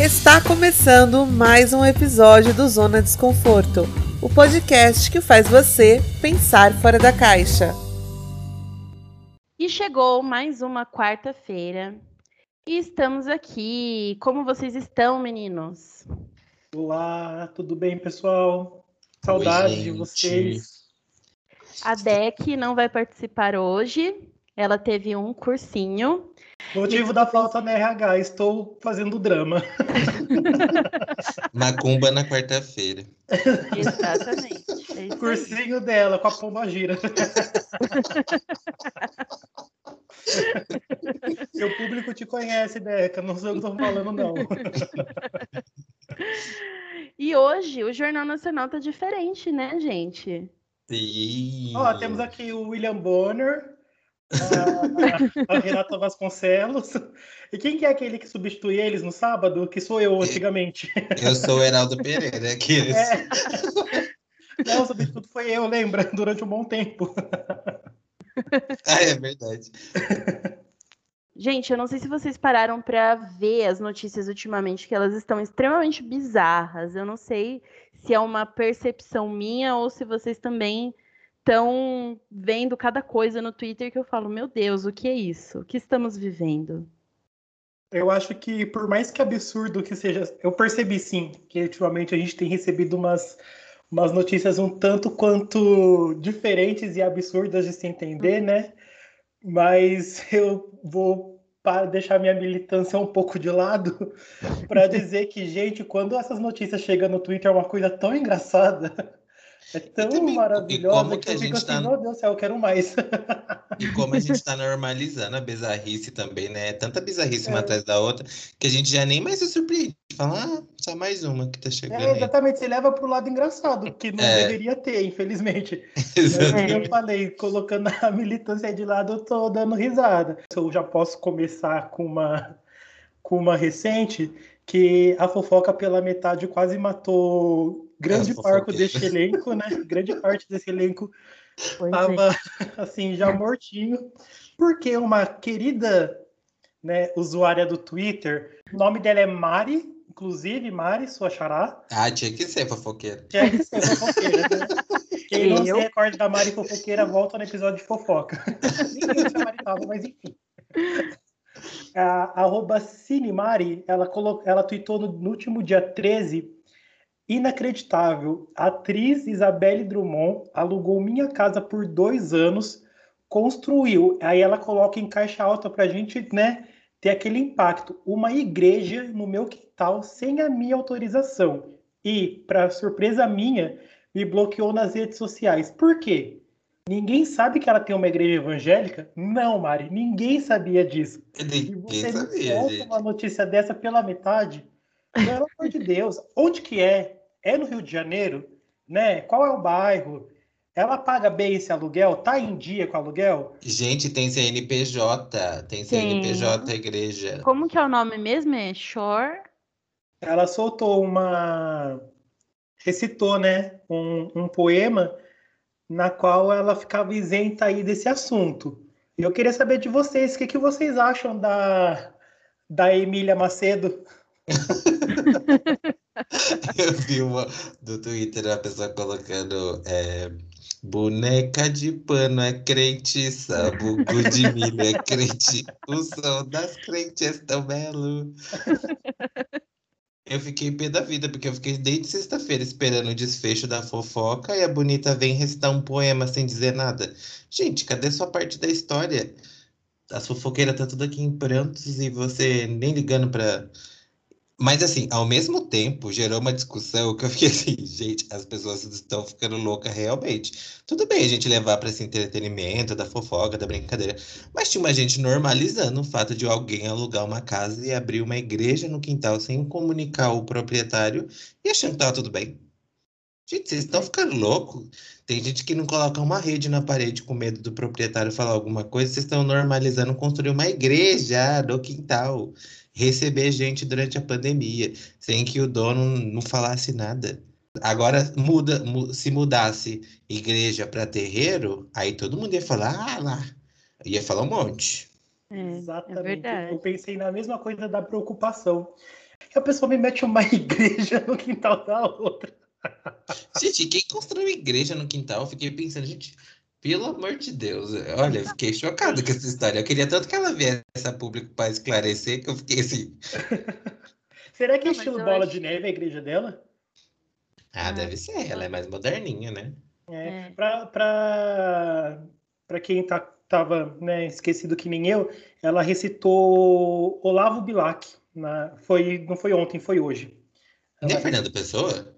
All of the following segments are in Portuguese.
Está começando mais um episódio do Zona Desconforto, o podcast que faz você pensar fora da caixa. E chegou mais uma quarta-feira e estamos aqui. Como vocês estão, meninos? Olá, tudo bem, pessoal? Saudade Oi, de vocês. A Deck não vai participar hoje. Ela teve um cursinho. Motivo da falta na RH, estou fazendo drama. Macumba na quarta-feira. Exatamente. É isso aí. Cursinho dela com a pomba gira. Seu público te conhece, Deca, não sei o que eu tô falando, não. E hoje o Jornal Nacional tá diferente, né, gente? Sim. Ó, temos aqui o William Bonner, a, a Renata Vasconcelos. E quem que é aquele que substitui eles no sábado? Que sou eu antigamente. Eu sou o Heraldo Pereira, aqueles. É. Não, o substituto foi eu, lembra? Durante um bom tempo. Ah, é verdade. Gente, eu não sei se vocês pararam para ver as notícias ultimamente, que elas estão extremamente bizarras. Eu não sei se é uma percepção minha ou se vocês também estão vendo cada coisa no Twitter que eu falo, meu Deus, o que é isso? O que estamos vivendo? Eu acho que, por mais que absurdo que seja, eu percebi sim que ultimamente a gente tem recebido umas, umas notícias um tanto quanto diferentes e absurdas de se entender, né? Mas eu vou pa- deixar minha militância um pouco de lado para dizer que, gente, quando essas notícias chegam no Twitter é uma coisa tão engraçada, é tão também, maravilhosa como que que a eu fico gente assim, tá- meu Deus do céu, eu quero mais. E como a gente tá normalizando a bizarrice também, né? Tanta bizarrice uma É. atrás da outra, que a gente já nem mais se surpreende. Fala, ah, só mais uma que tá chegando É, aí. exatamente, você leva pro lado engraçado, que não É. deveria ter, infelizmente. É, eu falei, colocando a militância de lado, eu tô dando risada. Eu já posso começar com uma, com uma recente, que a fofoca pela metade quase matou grande parte desse elenco, né? Grande parte desse elenco Pois é. assim, já mortinho. Porque uma querida né, usuária do Twitter, o nome dela é Mari, inclusive, Mari, sua xará, Ah, tinha que ser fofoqueira. tinha que ser fofoqueira, né? Quem não se recorda da Mari fofoqueira, volta no episódio de fofoca. Nem sei se a Mari tava, mas enfim. A arroba Cinemari, ela, colocou, ela tweetou no, no último dia 13, inacreditável, a atriz Isabelle Drummond alugou minha casa por dois anos, construiu, aí ela coloca em caixa alta pra gente, né, ter aquele impacto, uma igreja no meu quintal sem a minha autorização. E, para surpresa minha, me bloqueou nas redes sociais. Por quê? Ninguém sabe que ela tem uma igreja evangélica? Não, Mari, ninguém sabia disso. E Ninguém você me sabia, solta gente. uma notícia dessa pela metade? Pelo amor de Deus, onde que é? É no Rio de Janeiro? Né? Qual é o bairro? Ela paga bem esse aluguel? Tá em dia com o aluguel? Gente, tem CNPJ. Tem CNPJ a igreja. Como que é o nome mesmo? É Shore? ela soltou uma. recitou, né? Um, um poema na qual ela ficava isenta aí desse assunto. E eu queria saber de vocês, o que, que vocês acham da, da Emília Macedo? Eu vi uma do Twitter a pessoa colocando é, boneca de pano é crente, sabugo de milho é crente, o som das crentes é tão belo. Eu fiquei pé da vida, porque eu fiquei desde sexta-feira esperando o desfecho da fofoca e a bonita vem recitar um poema sem dizer nada. Gente, cadê sua parte da história? As fofoqueiras tá tudo aqui em prantos e você nem ligando pra. Mas assim, ao mesmo tempo, gerou uma discussão que eu fiquei assim, gente, as pessoas estão ficando loucas realmente. Tudo bem a gente levar para esse entretenimento, da fofoca, da brincadeira, mas tinha uma gente normalizando o fato de alguém alugar uma casa e abrir uma igreja no quintal sem comunicar o proprietário e achando que tava tudo bem. Gente, vocês estão ficando loucos. Tem gente que não coloca uma rede na parede com medo do proprietário falar alguma coisa. Vocês estão normalizando construir uma igreja no quintal receber gente durante a pandemia, sem que o dono não falasse nada. Agora, muda, mu- se mudasse igreja para terreiro, aí todo mundo ia falar, ah lá, ia falar um monte. É, Exatamente. é. Eu pensei na mesma coisa da preocupação. E a pessoa me mete uma igreja no quintal da outra. Gente, quem construiu igreja no quintal? Eu fiquei pensando, gente, pelo amor de Deus. Olha, eu fiquei chocado com essa história. Eu queria tanto que ela viesse a público para esclarecer que eu fiquei assim. Será que é estilo bola acho- de neve a igreja dela? Ah, Ah. deve ser. Ela é mais moderninha, né? É. É. Pra, pra, pra quem tá, tava né, esquecido que nem eu, ela recitou Olavo Bilac. Na, foi, não foi ontem, foi hoje. Não é Fernando Pessoa?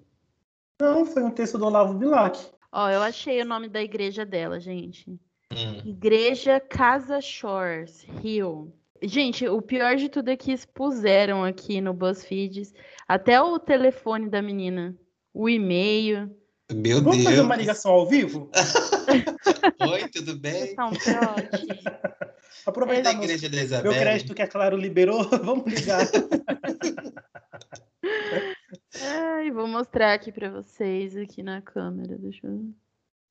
Não, foi um texto do Olavo Bilac. Ó, eu achei o nome da igreja dela, gente. Hum. Igreja Casa Shores, Rio. Gente, o pior de tudo é que expuseram aqui no BuzzFeed até o telefone da menina, o e-mail. Meu Vamos Deus. fazer uma ligação ao vivo? Oi, tudo bem? Tá um trote. É da Aproveitar meu, igreja da meu Isabel. crédito que a Claro liberou, vamos ligar. Ai, vou mostrar aqui pra vocês aqui na câmera. Deixa eu.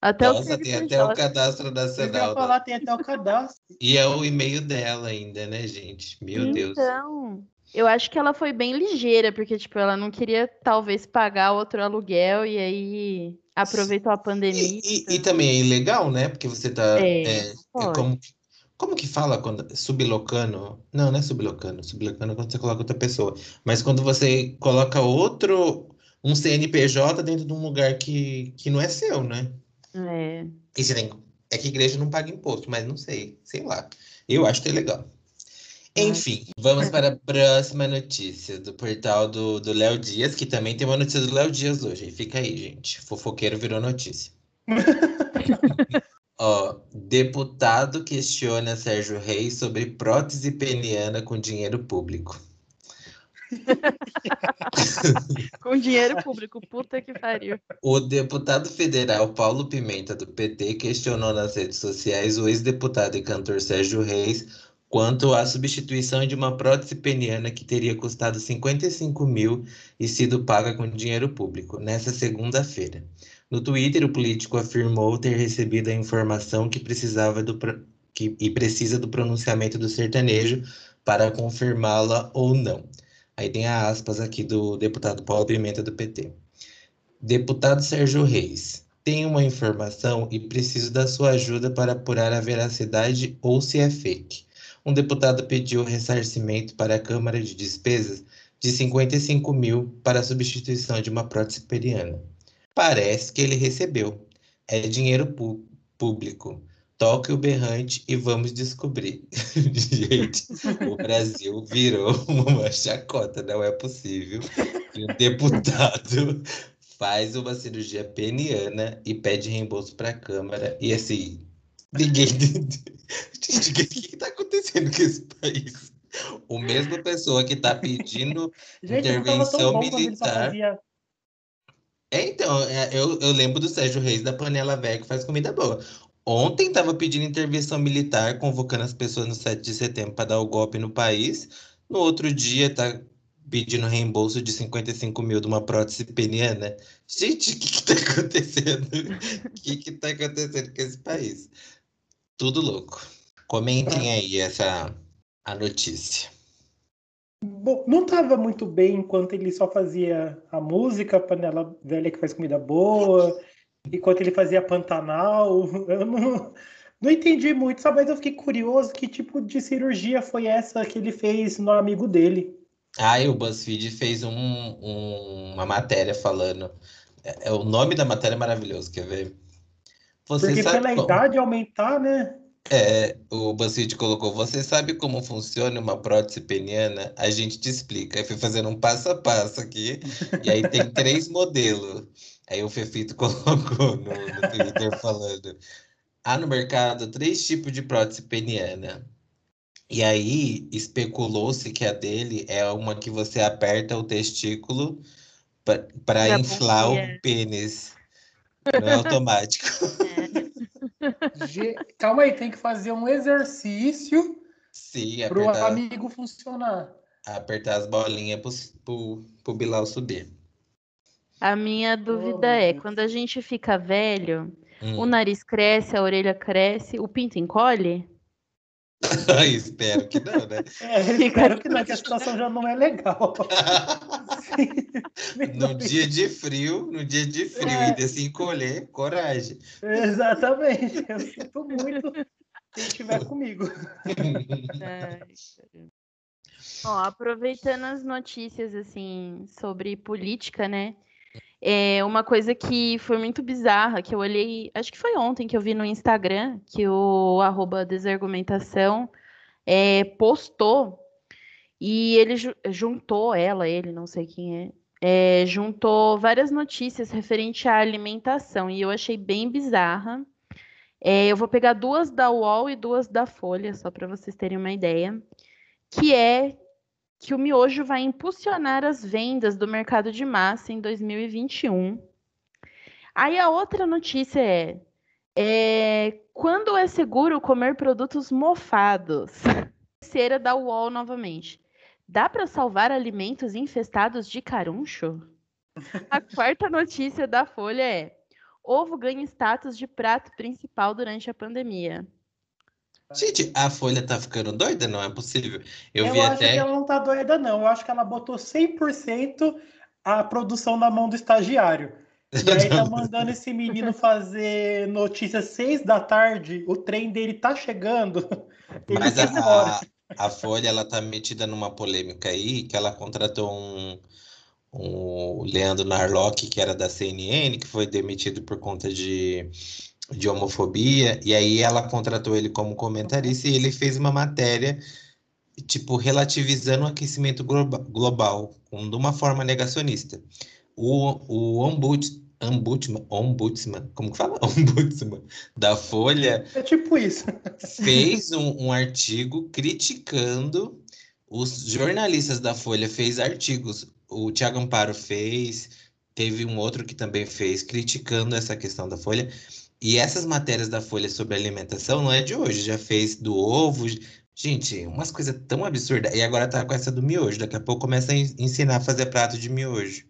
Até o Nossa, tem até o cadastro nacional. falar, tem até o cadastro. E é o e-mail dela ainda, né, gente? Meu Deus. Então, eu acho que ela foi bem ligeira, porque, tipo, ela não queria, talvez, pagar outro aluguel e aí aproveitou a pandemia. E, e- e também é ilegal, né? Porque você tá. É, é, é como, como que fala quando. Sublocando? Não, não é sublocando. Sublocando é quando você coloca outra pessoa. Mas quando você coloca outro. Um CNPJ dentro de um lugar que, que não é seu, né? É. E você tem. É que igreja não paga imposto, mas não sei. Sei lá. Eu acho que é legal. Enfim, vamos para a próxima notícia do portal do do Léo Dias, que também tem uma notícia do Léo Dias hoje. Fica aí, gente. Fofoqueiro virou notícia. Ó, deputado questiona Sérgio Reis sobre prótese peniana com dinheiro público. Com dinheiro público, puta que pariu. O deputado federal Paulo Pimenta, do PT, questionou nas redes sociais o ex-deputado e cantor Sérgio Reis quanto à substituição de uma prótese peniana que teria custado 55 mil e sido paga com dinheiro público, nessa segunda-feira. No Twitter, o político afirmou ter recebido a informação que precisava do que, e precisa do pronunciamento do sertanejo para confirmá-la ou não. Aí tem a aspas aqui do deputado Paulo Pimenta, do PT. Deputado Sérgio Reis, tenho uma informação e preciso da sua ajuda para apurar a veracidade ou se é fake. Um deputado pediu ressarcimento para a Câmara de Despesas de 55 mil para a substituição de uma prótese periana. Parece que ele recebeu. É dinheiro público. Toque o berrante e vamos descobrir. Gente, o Brasil virou uma chacota, não é possível que um deputado faz uma cirurgia peniana e pede reembolso para a Câmara. E assim, ninguém. Gente, o que, que tá acontecendo com esse país? O mesma pessoa que tá pedindo. Gente, Intervenção militar. É, então, é, eu, eu lembro do Sérgio Reis da panela velha que faz comida boa. Ontem tava pedindo intervenção militar, convocando as pessoas no 7 de setembro para dar o golpe no país. No outro dia tá pedindo reembolso de 55 mil de uma prótese peniana. Gente, o que que tá acontecendo? O que que tá acontecendo com esse país? Tudo louco. Comentem aí essa a notícia. Bom, não tava muito bem enquanto ele só fazia a música, panela velha que faz comida boa, enquanto ele fazia Pantanal. Eu não, não entendi muito, sabe? Mas eu fiquei curioso que tipo de cirurgia foi essa que ele fez no amigo dele. Ah, e o BuzzFeed fez um- um- uma matéria falando. É, é- o nome da matéria é maravilhoso, quer ver? Você Porque sabe pela como- idade aumentar, né? É, o BuzzFeed colocou, você sabe como funciona uma prótese peniana? A gente te explica. Aí fui fazendo um passo a passo aqui, e aí tem três modelos. Aí o Fefito colocou no, no Twitter falando, há no mercado três tipos de prótese peniana. E aí especulou-se que a dele é uma que você aperta o testículo para inflar o pênis. Não é automático. Ge- Calma aí, tem que fazer um exercício pro apertar. amigo funcionar. apertar as bolinhas pro, pro, pro Bilal subir. A minha dúvida meu é, quando a gente fica velho, Hum. o nariz cresce, a orelha cresce, o pinto encolhe? Espero que não, né? É, espero que não, que a situação já não é legal. no dia de frio, no dia de frio, é. e de se encolher, coragem. Exatamente. Eu sinto muito quem estiver comigo. É. Ó, aproveitando as notícias assim sobre política, né? É uma coisa que foi muito bizarra, que eu olhei, acho que foi ontem que eu vi no Instagram, que o arroba desargumentação é, postou, e ele juntou, ela, ele, não sei quem é, é, juntou várias notícias referente à alimentação, e eu achei bem bizarra. É, eu vou pegar duas da UOL e duas da Folha, só para vocês terem uma ideia, que é que o miojo vai impulsionar as vendas do mercado de massa em 2021. Aí a outra notícia é, é quando é seguro comer produtos mofados? Terceira da UOL novamente. Dá para salvar alimentos infestados de caruncho? A quarta notícia da Folha é: ovo ganha status de prato principal durante a pandemia. Gente, a Folha tá ficando doida? Não é possível. Eu, eu vi acho até... que ela não tá doida, não. Eu acho que ela botou 100% a produção na mão do estagiário. E aí tá mandando esse menino fazer notícias seis da tarde, o trem dele tá chegando. Mas a, a, a, Folha, ela tá metida numa polêmica aí, que ela contratou um, um Leandro Narlock, que era da CNN, que foi demitido por conta de de homofobia, e aí ela contratou ele como comentarista e ele fez uma matéria, tipo, relativizando o aquecimento global, de uma forma negacionista. O, o ombud, ombudsman, ombudsman, como que fala? Ombudsman da Folha. É tipo isso. fez um, um artigo criticando os jornalistas da Folha, fez artigos. O Tiago Amparo fez, teve um outro que também fez, criticando essa questão da Folha. E essas matérias da Folha sobre alimentação não é de hoje, já fez do ovo. Gente, umas coisas tão absurdas. E agora tá com essa do miojo. Daqui a pouco começa a ensinar a fazer prato de miojo.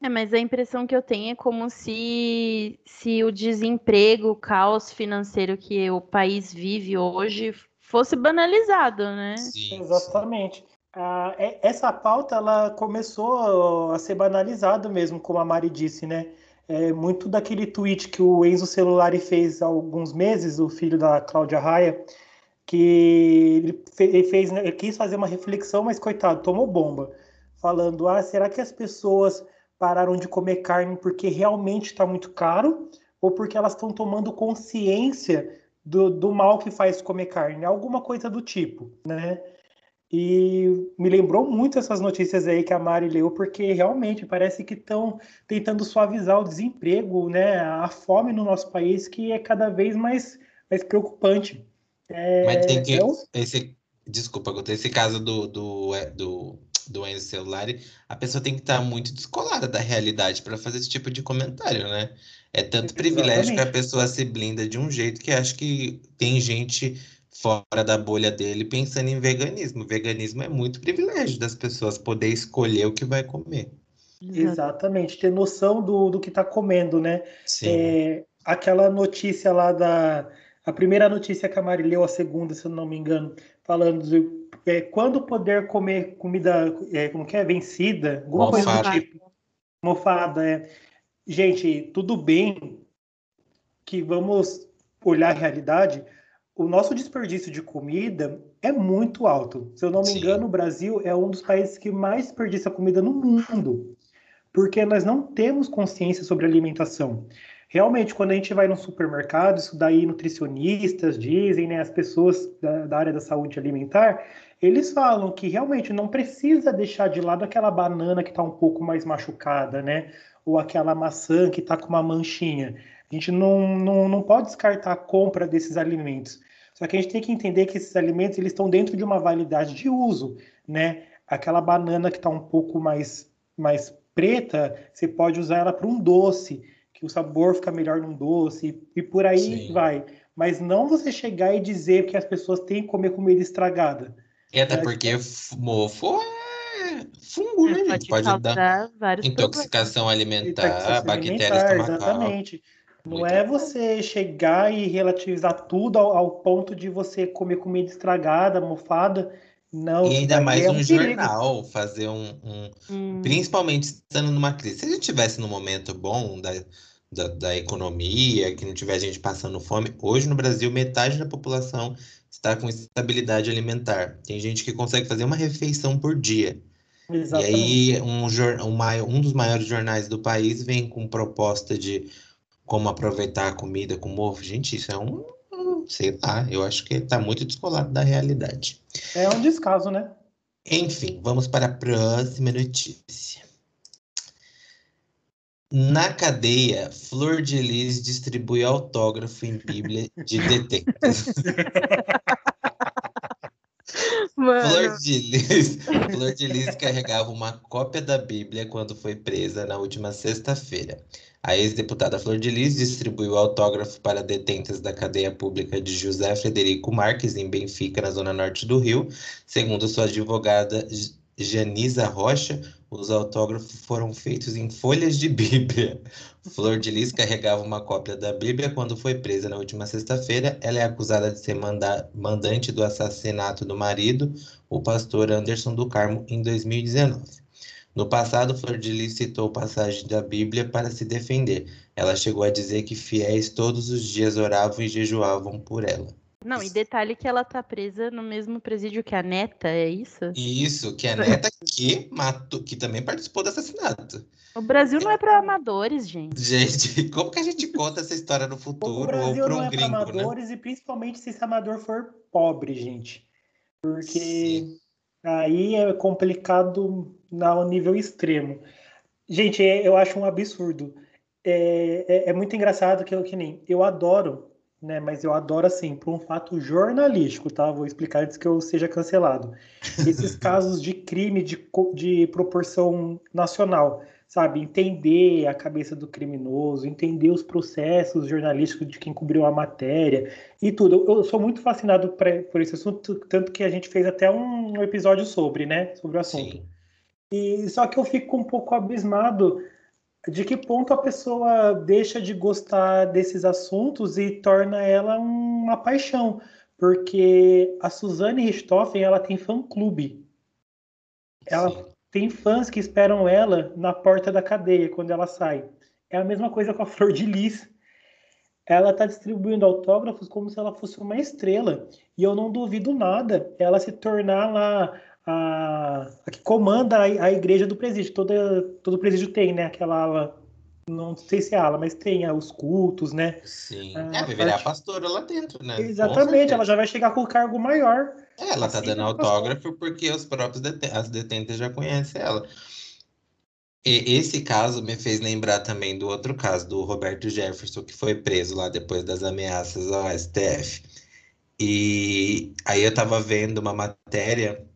É, mas a impressão que eu tenho é como se, se o desemprego, o caos financeiro que o país vive hoje fosse banalizado, né? Sim, Exatamente. Ah, essa pauta ela começou a ser banalizada mesmo, como a Mari disse, né? É muito daquele tweet que o Enzo Celulari fez há alguns meses, o filho da Cláudia Raia, que ele fez, né, ele quis fazer uma reflexão, mas coitado, tomou bomba, falando: ah, será que as pessoas pararam de comer carne porque realmente está muito caro ou porque elas estão tomando consciência do, do mal que faz comer carne? Alguma coisa do tipo, né? E me lembrou muito essas notícias aí que a Mari leu, porque realmente parece que estão tentando suavizar o desemprego, né? A fome no nosso país, que é cada vez mais, mais preocupante. É, Mas tem que. Esse, desculpa, esse caso do, do, é, do, do Enzo Celular, a pessoa tem que estar muito descolada da realidade para fazer esse tipo de comentário, né? É tanto privilégio que a pessoa se blinda de um jeito que acho que tem gente fora da bolha dele pensando em veganismo. veganismo é muito privilégio das pessoas poder escolher o que vai comer. Exatamente, ter noção do, do que está comendo, né? Sim. É, aquela notícia lá da. A primeira notícia que a Mari leu, a segunda, se eu não me engano, falando de é, quando poder comer comida, é, como que é? Vencida, alguma Mofada. coisa do tipo. Mofada, é. Gente, tudo bem que vamos olhar a realidade, o nosso desperdício de comida é muito alto. Se eu não me Sim. engano, o Brasil é um dos países que mais desperdiça comida no mundo, porque nós não temos consciência sobre alimentação. Realmente, quando a gente vai no supermercado, isso daí nutricionistas dizem, né, as pessoas da, da área da saúde alimentar, eles falam que realmente não precisa deixar de lado aquela banana que está um pouco mais machucada, né? Ou aquela maçã que está com uma manchinha. A gente não, não, não pode descartar a compra desses alimentos. Só que a gente tem que entender que esses alimentos eles estão dentro de uma validade de uso, né? Aquela banana que está um pouco mais, mais preta, você pode usar ela para um doce, que o sabor fica melhor num doce, e por aí Sim. vai. Mas não você chegar e dizer que as pessoas têm que comer comida estragada. É, até porque mofo é fungo, né? Pode, pode dar intoxicação alimentar, intoxicação bactérias alimentar, Exatamente. Não Muito é você chegar e relativizar tudo ao, ao ponto de você comer comida estragada, mofada. Não, E isso ainda mais é um perigo. jornal, fazer um, um- Hum. Principalmente estando numa crise. Se a gente estivesse num momento bom da, da, da economia, que não tiver gente passando fome, hoje no Brasil metade da população está com instabilidade alimentar. Tem gente que consegue fazer uma refeição por dia. E Exatamente. aí um, um, um dos maiores jornais do país vem com proposta de como aproveitar a comida com mofo. Gente, isso é um, sei lá, eu acho que está muito descolado da realidade. É um descaso, né? Enfim, vamos para a próxima notícia. Na cadeia, Flor de Lis distribui autógrafo em Bíblia de detentos. Mano, Flor de Lis, Flor de Lis carregava uma cópia da Bíblia quando foi presa na última sexta-feira. A ex-deputada Flor de Lis distribuiu autógrafo para detentas da cadeia pública de José Frederico Marques, em Benfica, na zona norte do Rio. Segundo sua advogada Janisa Rocha, os autógrafos foram feitos em folhas de Bíblia. Flor de Lis carregava uma cópia da Bíblia quando foi presa na última sexta-feira. Ela é acusada de ser manda- mandante do assassinato do marido, o pastor Anderson do Carmo, em 2019. No passado, Flor de Lis citou passagem da Bíblia para se defender. Ela chegou a dizer que fiéis todos os dias oravam e jejuavam por ela. Não, e detalhe que ela tá presa no mesmo presídio que a neta, é isso? Isso, que a neta que matou, que também participou do assassinato. O Brasil não é pra amadores, gente. Gente, como que a gente conta essa história no futuro ou Brasil para não um é para gringo, né? amadores e principalmente se esse amador for pobre, gente. Porque Sim. aí é complicado no nível extremo. Gente, é- eu acho um absurdo. É, é- é muito engraçado que eu que nem eu adoro, né? Mas eu adoro assim por um fato jornalístico, tá? Vou explicar antes que eu seja cancelado. Esses casos de crime de, de proporção nacional, sabe? Entender a cabeça do criminoso, entender os processos jornalísticos de quem cobriu a matéria e tudo. Eu sou muito fascinado pra- por esse assunto, tanto que a gente fez até um episódio sobre, né? Sobre o assunto. Sim. E só que eu fico um pouco abismado de que ponto a pessoa deixa de gostar desses assuntos e torna ela uma paixão, porque a Suzane Richthofen, ela tem fã-clube. Ela Sim. tem fãs que esperam ela na porta da cadeia quando ela sai. É a mesma coisa com a Flor de Lis. Ela está distribuindo autógrafos como se ela fosse uma estrela. E eu não duvido nada ela se tornar lá a, a que comanda a, a igreja do presídio. Toda, todo presídio tem, né? Aquela ala, não sei se é ala, mas tem ah, os cultos, né? Sim. Ah, é, vai virar parte- pastora lá dentro, né? Exatamente, ela já vai chegar com o cargo maior. É, ela tá Assim dando autógrafo porque os próprios deten as detentas já conhecem ela. E esse caso me fez lembrar também do outro caso, do Roberto Jefferson, que foi preso lá depois das ameaças ao STF. E aí eu tava vendo uma matéria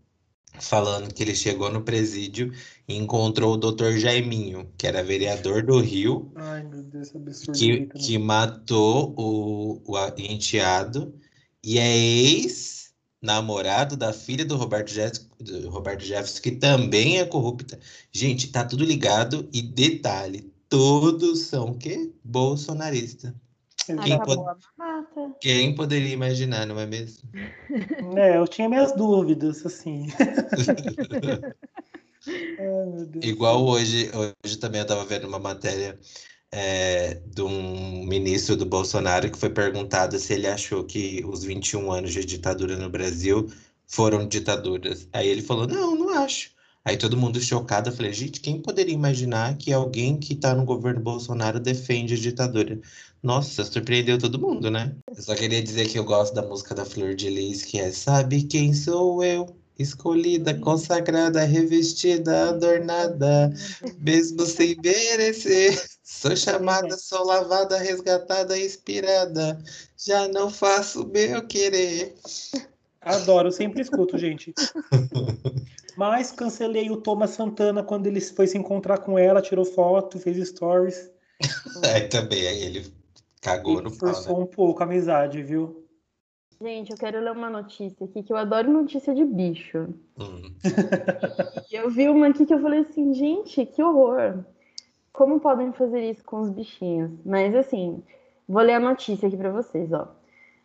falando que ele chegou no presídio e encontrou o doutor Jaiminho, que era vereador do Rio, Ai, meu Deus, que, irrita-me. que matou o, o enteado e é ex-namorado da filha do Roberto, Jefferson, do Roberto Jefferson, que também é corrupta. Gente, tá tudo ligado e detalhe, todos são o quê? Bolsonarista. Quem a mamata. Quem poderia imaginar, não é mesmo? É, eu tinha minhas dúvidas, assim. Ai. Igual hoje, hoje também eu estava vendo uma matéria é, de um ministro do Bolsonaro que foi perguntado se ele achou que os 21 anos de ditadura no Brasil foram ditaduras. Aí ele falou: Não, não acho. Aí todo mundo chocado, eu falei: Gente, quem poderia imaginar que alguém que está no governo Bolsonaro defende a ditadura? Nossa, surpreendeu todo mundo, né? Eu só queria dizer que eu gosto da música da Flor de Lis, que é Sabe quem sou eu? Escolhida, consagrada, revestida, adornada, mesmo sem merecer. Sou chamada, sou lavada, resgatada, inspirada. Já não faço o meu querer. Adoro, sempre escuto, gente. Mas cancelei o Thomas Santana quando ele foi se encontrar com ela, tirou foto, fez stories. Aí também, aí ele cagou E no pau, né? forçou um pouco a amizade, viu? Gente, eu quero ler uma notícia aqui, que eu adoro notícia de bicho. Hum. E eu vi uma aqui que eu falei assim, gente, que horror. Como podem fazer isso com os bichinhos? Mas assim, Vou ler a notícia aqui para vocês, ó.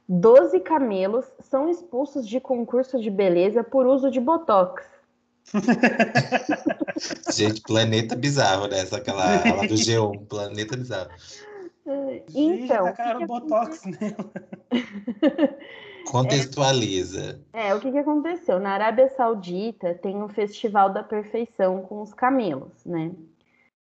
Doze camelos são expulsos de concurso de beleza por uso de botox. Gente, planeta bizarro, né? Aquela lá do G1, planeta bizarro. Então, Gente, que que botox nela. Contextualiza. É, o que, que aconteceu? Na Arábia Saudita tem um festival da perfeição com os camelos, né?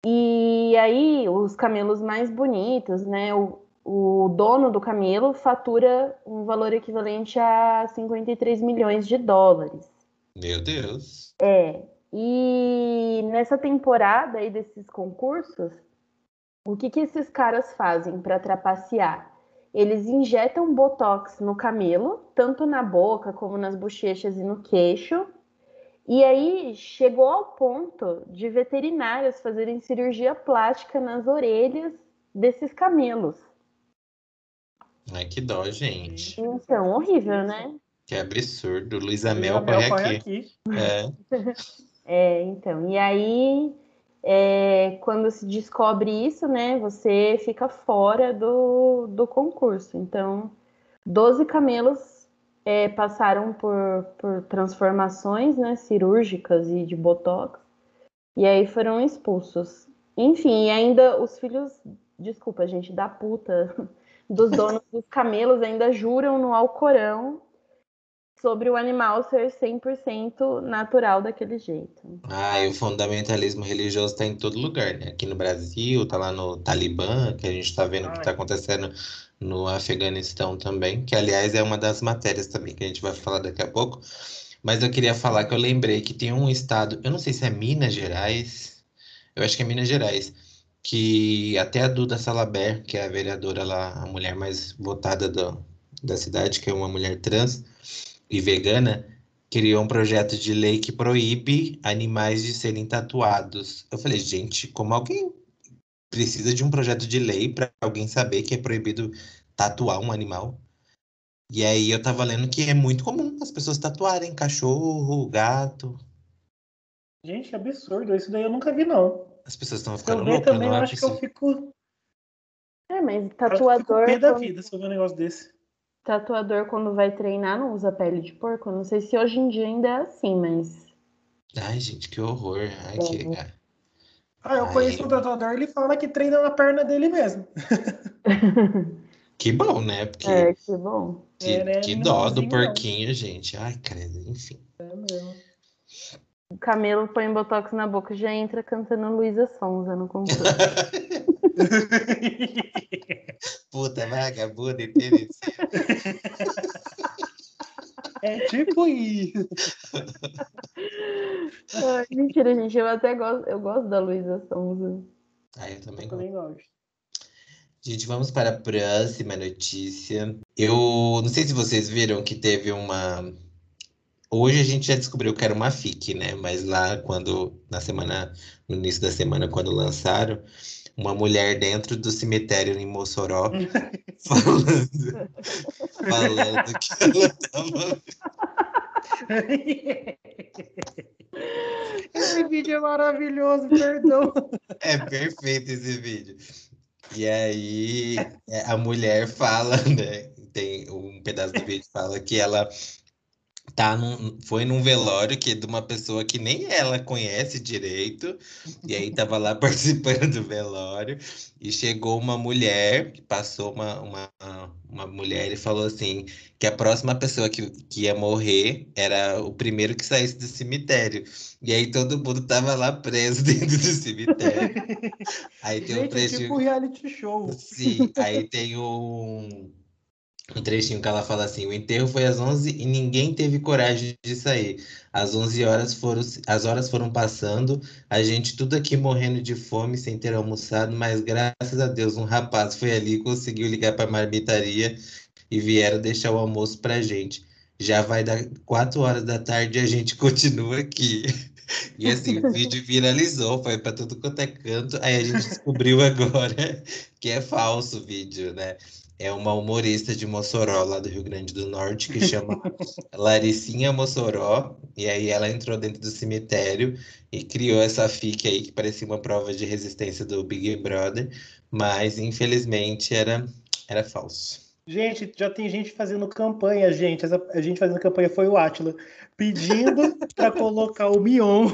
E aí, os camelos mais bonitos, né? O, o dono do camelo fatura um valor equivalente a 53 milhões de dólares. Meu Deus. É. E nessa temporada aí desses concursos, o que, que esses caras fazem para trapacear? Eles injetam botox no camelo, tanto na boca como nas bochechas e no queixo. E aí chegou ao ponto de veterinários fazerem cirurgia plástica nas orelhas desses camelos. Ai, que dó, gente. Então, horrível, né? Que absurdo. Luísa Mel corre aqui. aqui. É. É, então. E aí, é, quando se descobre isso, né, você fica fora do, do concurso. Então, 12 camelos é, passaram por, por transformações né, cirúrgicas e de botox, e aí foram expulsos. Enfim, e ainda os filhos, desculpa, gente, da puta, dos donos dos camelos ainda juram no Alcorão sobre o animal ser 100% natural daquele jeito. Ah, e o fundamentalismo religioso está em todo lugar, né? Aqui no Brasil, tá lá no Talibã, que a gente está vendo o que está acontecendo no Afeganistão também, que aliás é uma das matérias também que a gente vai falar daqui a pouco. Mas eu queria falar que eu lembrei que tem um estado, eu não sei se é Minas Gerais, eu acho que é Minas Gerais, que até a Duda Salaber, que é a vereadora lá, a mulher mais votada do, da cidade, que é uma mulher trans e vegana, criou um projeto de lei que proíbe animais de serem tatuados. Eu falei, gente, como alguém precisa de um projeto de lei para alguém saber que é proibido tatuar um animal? E aí eu tava lendo que é muito comum as pessoas tatuarem cachorro, gato. Gente, absurdo. Isso daí eu nunca vi, não. As pessoas estão eu ficando loucas, também, não eu é acho que eu possível. fico, É, mas que eu fico tatuador, pé da vida se eu ver um negócio desse. Tatuador quando vai treinar não usa pele de porco. Eu Não sei se hoje em dia ainda é assim, mas Ai, gente, que horror. Ai, que... Uhum. Ah, eu Ai. conheço um tatuador, ele fala que treina na perna dele mesmo. que bom, né? Porque é que bom. que, É, né? que Não dó do bonzinho, não. porquinho, gente. Ai, credo, enfim. É mesmo. O camelo põe botox na boca e já entra cantando Luísa Sonza no concurso. Puta vagabunda interesseira. é tipo isso. Ai, mentira, gente, eu até gosto, eu gosto da Luísa Sonza. Ai, eu também Eu gosto. também gosto. Gente, vamos para a próxima notícia. Eu não sei se vocês viram que teve uma. Hoje a gente já descobriu que era uma FIC, né? Mas lá quando, na semana, no início da semana, quando lançaram, uma mulher dentro do cemitério em Mossoró falando, falando que ela tava. Esse vídeo é maravilhoso, perdão. É perfeito esse vídeo. E aí é, a mulher fala, né? Tem um pedaço do vídeo que fala que ela tá num, foi num velório que é de uma pessoa que nem ela conhece direito, e aí tava lá participando do velório, e chegou uma mulher, que passou uma, uma, uma mulher e falou assim, que a próxima pessoa que, que ia morrer era o primeiro que saísse do cemitério. E aí todo mundo tava lá preso dentro do cemitério. Aí tem um Gente, é trechinho. tipo reality show. Sim, aí tem um, um trechinho que ela fala assim: o enterro foi às 11 e ninguém teve coragem de sair. Às 11 horas foram, as horas foram passando, a gente tudo aqui morrendo de fome sem ter almoçado, mas graças a Deus um rapaz foi ali e conseguiu ligar para a marmitaria e vieram deixar o almoço pra gente. Já vai dar 4 horas da tarde e a gente continua aqui. E assim, o vídeo viralizou, foi para tudo quanto é canto. Aí a gente descobriu agora que é falso o vídeo, né? É uma humorista de Mossoró, lá do Rio Grande do Norte, que chama Laricinha Mossoró. E aí ela entrou dentro do cemitério e criou essa fic aí, que parecia uma prova de resistência do Big Brother. Mas, infelizmente, era era falso. Gente, já tem gente fazendo campanha, gente. Essa, a gente fazendo campanha foi o Atila, pedindo para colocar o Mion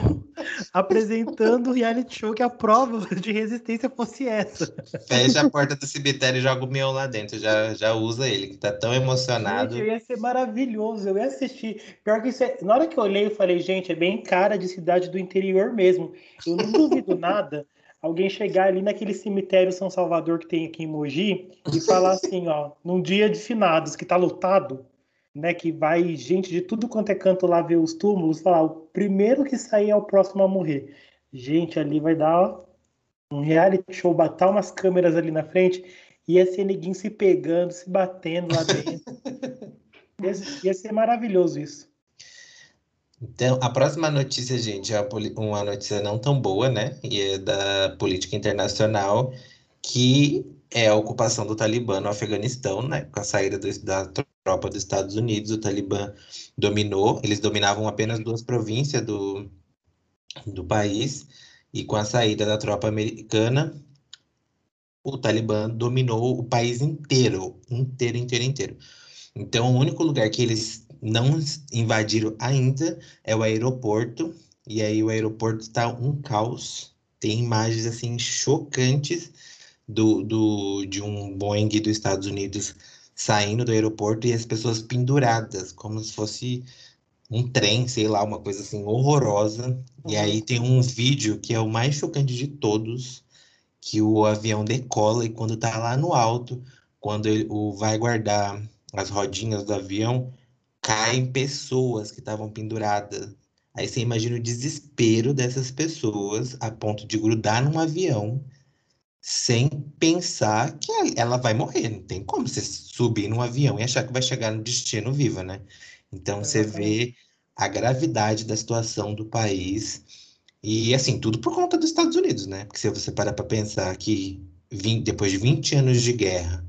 apresentando o reality show que a prova de resistência fosse essa. Fecha a porta do cemitério e joga o Mion lá dentro. Já, já usa ele, que tá tão emocionado. Gente, ia ser maravilhoso. Eu ia assistir. Pior que isso é... Na hora que eu olhei, eu falei, gente, é bem cara de cidade do interior mesmo. Eu não duvido nada alguém chegar ali naquele cemitério São Salvador que tem aqui em Mogi e falar assim, ó, num dia de finados que tá lotado, né, que vai gente de tudo quanto é canto lá ver os túmulos, falar, o primeiro que sair é o próximo a morrer. Gente, ali vai dar um reality show, batar umas câmeras ali na frente, ia ser neguinho se pegando, se batendo lá dentro. ia, ia ser maravilhoso isso. Então, a próxima notícia, gente, é uma notícia não tão boa, né? E é da política internacional, que é a ocupação do Talibã no Afeganistão, né? Com a saída do, da tropa dos Estados Unidos, o Talibã dominou, eles dominavam apenas duas províncias do, do país, e com a saída da tropa americana, o Talibã dominou o país inteiro, inteiro, inteiro, inteiro. Então, o único lugar que eles não invadiram ainda é o aeroporto. E aí o aeroporto está um caos. Tem imagens assim chocantes do, do, de um Boeing dos Estados Unidos saindo do aeroporto e as pessoas penduradas, como se fosse um trem, sei lá, uma coisa assim horrorosa. Uhum. E aí tem um vídeo que é o mais chocante de todos, que o avião decola e quando tá lá no alto, quando ele o, vai guardar as rodinhas do avião, caem pessoas que estavam penduradas. Aí você imagina o desespero dessas pessoas a ponto de grudar num avião sem pensar que ela vai morrer. Não tem como você subir num avião e achar que vai chegar no destino viva, né? Então você vê a gravidade da situação do país. E assim, tudo por conta dos Estados Unidos, né? Porque se você parar para pensar que 20, depois de 20 anos de guerra,